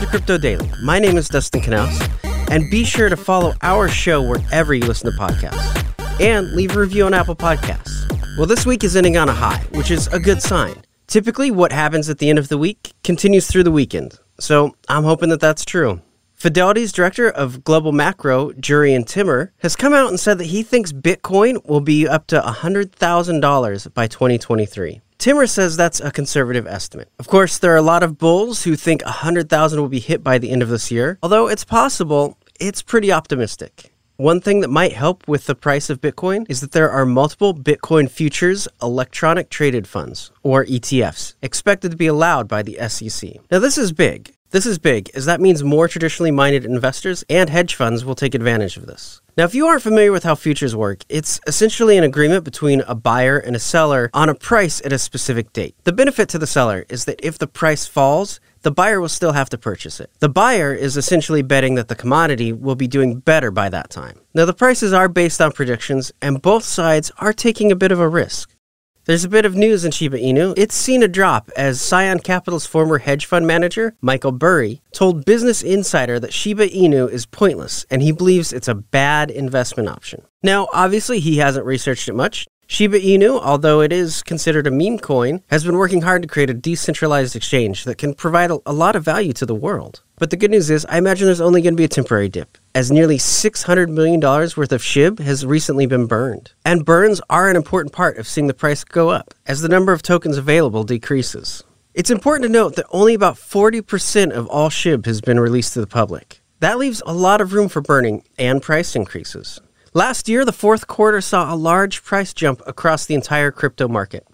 Welcome to Crypto Daily. My name is Dustin Knaus, and be sure to follow our show wherever you listen to podcasts and leave a review on Apple Podcasts. Well, this week is ending on a high, which is a good sign. Typically, what happens at the end of the week continues through the weekend, so I'm hoping that that's true. Fidelity's director of global macro, Jurrien Timmer, has come out and said that he thinks Bitcoin will be up to $100,000 by 2023. Timmer says that's a conservative estimate. Of course, there are a lot of bulls who think 100,000 will be hit by the end of this year. Although it's possible, it's pretty optimistic. One thing that might help with the price of Bitcoin is that there are multiple Bitcoin futures electronic traded funds, or ETFs, expected to be allowed by the SEC. Now, this is big. This is big, as that means more traditionally minded investors and hedge funds will take advantage of this. Now, if you aren't familiar with how futures work, it's essentially an agreement between a buyer and a seller on a price at a specific date. The benefit to the seller is that if the price falls, the buyer will still have to purchase it. The buyer is essentially betting that the commodity will be doing better by that time. Now, the prices are based on predictions, and both sides are taking a bit of a risk. There's a bit of news in Shiba Inu. It's seen a drop as Scion Capital's former hedge fund manager, Michael Burry, told Business Insider that Shiba Inu is pointless and he believes it's a bad investment option. Now, obviously, he hasn't researched it much. Shiba Inu, although it is considered a meme coin, has been working hard to create a decentralized exchange that can provide a, lot of value to the world. But the good news is, I imagine there's only going to be a temporary dip, as nearly $600 million worth of SHIB has recently been burned. And burns are an important part of seeing the price go up, as the number of tokens available decreases. It's important to note that only about 40% of all SHIB has been released to the public. That leaves a lot of room for burning and price increases. Last year, the fourth quarter saw a large price jump across the entire crypto market.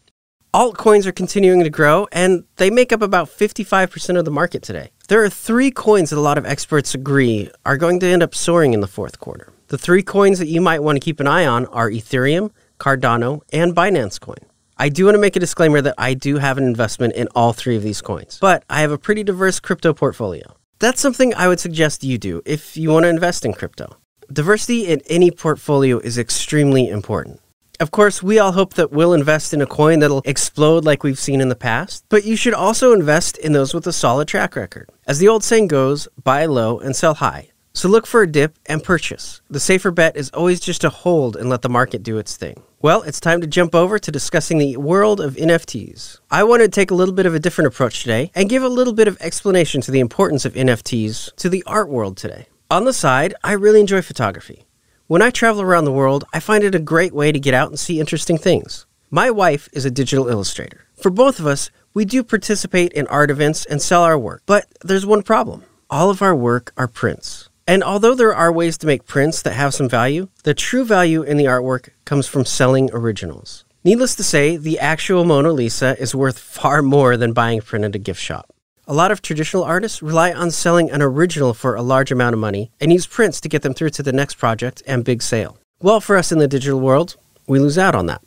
Altcoins are continuing to grow, and they make up about 55% of the market today. There are three coins that a lot of experts agree are going to end up soaring in the fourth quarter. The three coins that you might want to keep an eye on are Ethereum, Cardano, and Binance Coin. I do want to make a disclaimer that I do have an investment in all three of these coins, but I have a pretty diverse crypto portfolio. That's something I would suggest you do if you want to invest in crypto. Diversity in any portfolio is extremely important. Of course, we all hope that we'll invest in a coin that'll explode like we've seen in the past, but you should also invest in those with a solid track record. As the old saying goes, buy low and sell high. So look for a dip and purchase. The safer bet is always just to hold and let the market do its thing. Well, it's time to jump over to discussing the world of NFTs. I want to take a little bit of a different approach today and give a little bit of explanation to the importance of NFTs to the art world today. On the side, I really enjoy photography. When I travel around the world, I find it a great way to get out and see interesting things. My wife is a digital illustrator. For both of us, we do participate in art events and sell our work. But there's one problem all of our work are prints. And although there are ways to make prints that have some value, the true value in the artwork comes from selling originals. Needless to say, the actual Mona Lisa is worth far more than buying a print at a gift shop. A lot of traditional artists rely on selling an original for a large amount of money and use prints to get them through to the next project and big sale. Well, for us in the digital world, we lose out on that.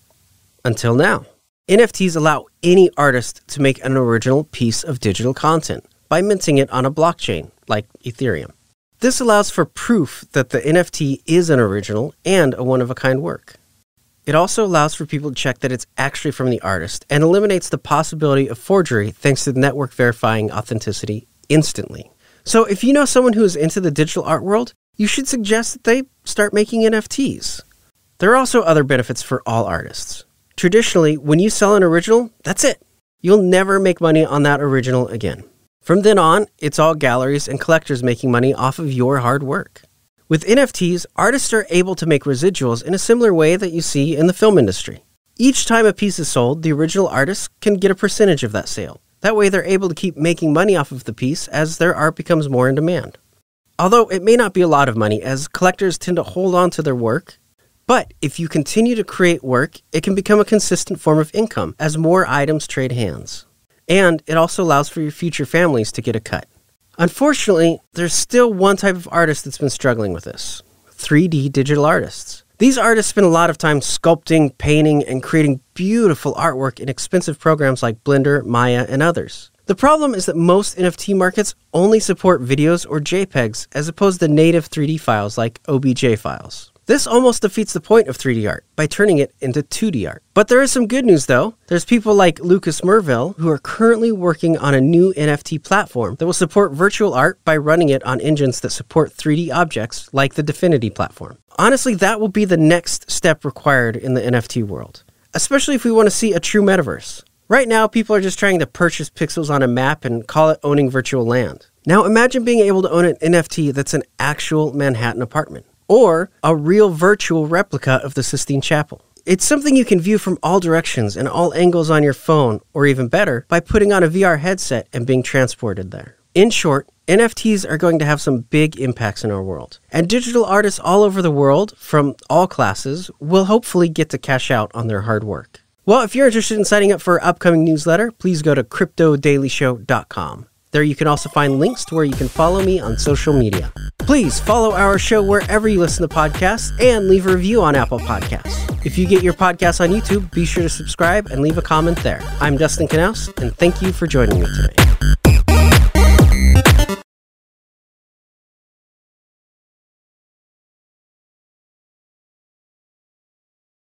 Until now. NFTs allow any artist to make an original piece of digital content by minting it on a blockchain, like Ethereum. This allows for proof that the NFT is an original and a one of a kind work. It also allows for people to check that it's actually from the artist and eliminates the possibility of forgery thanks to the network verifying authenticity instantly. So if you know someone who is into the digital art world, you should suggest that they start making NFTs. There are also other benefits for all artists. Traditionally, when you sell an original, that's it. You'll never make money on that original again. From then on, it's all galleries and collectors making money off of your hard work. With NFTs, artists are able to make residuals in a similar way that you see in the film industry. Each time a piece is sold, the original artist can get a percentage of that sale. That way, they're able to keep making money off of the piece as their art becomes more in demand. Although it may not be a lot of money, as collectors tend to hold on to their work, but if you continue to create work, it can become a consistent form of income as more items trade hands. And it also allows for your future families to get a cut. Unfortunately, there's still one type of artist that's been struggling with this 3D digital artists. These artists spend a lot of time sculpting, painting, and creating beautiful artwork in expensive programs like Blender, Maya, and others. The problem is that most NFT markets only support videos or JPEGs as opposed to native 3D files like OBJ files. This almost defeats the point of 3D art by turning it into 2D art. But there is some good news though. There's people like Lucas Merville who are currently working on a new NFT platform that will support virtual art by running it on engines that support 3D objects like the Dfinity platform. Honestly, that will be the next step required in the NFT world, especially if we want to see a true metaverse. Right now, people are just trying to purchase pixels on a map and call it owning virtual land. Now imagine being able to own an NFT that's an actual Manhattan apartment or a real virtual replica of the Sistine Chapel. It's something you can view from all directions and all angles on your phone, or even better, by putting on a VR headset and being transported there. In short, NFTs are going to have some big impacts in our world. And digital artists all over the world, from all classes, will hopefully get to cash out on their hard work. Well, if you're interested in signing up for our upcoming newsletter, please go to cryptodailyshow.com. There you can also find links to where you can follow me on social media. Please follow our show wherever you listen to podcasts and leave a review on Apple Podcasts. If you get your podcasts on YouTube, be sure to subscribe and leave a comment there. I'm Dustin Knaus, and thank you for joining me today.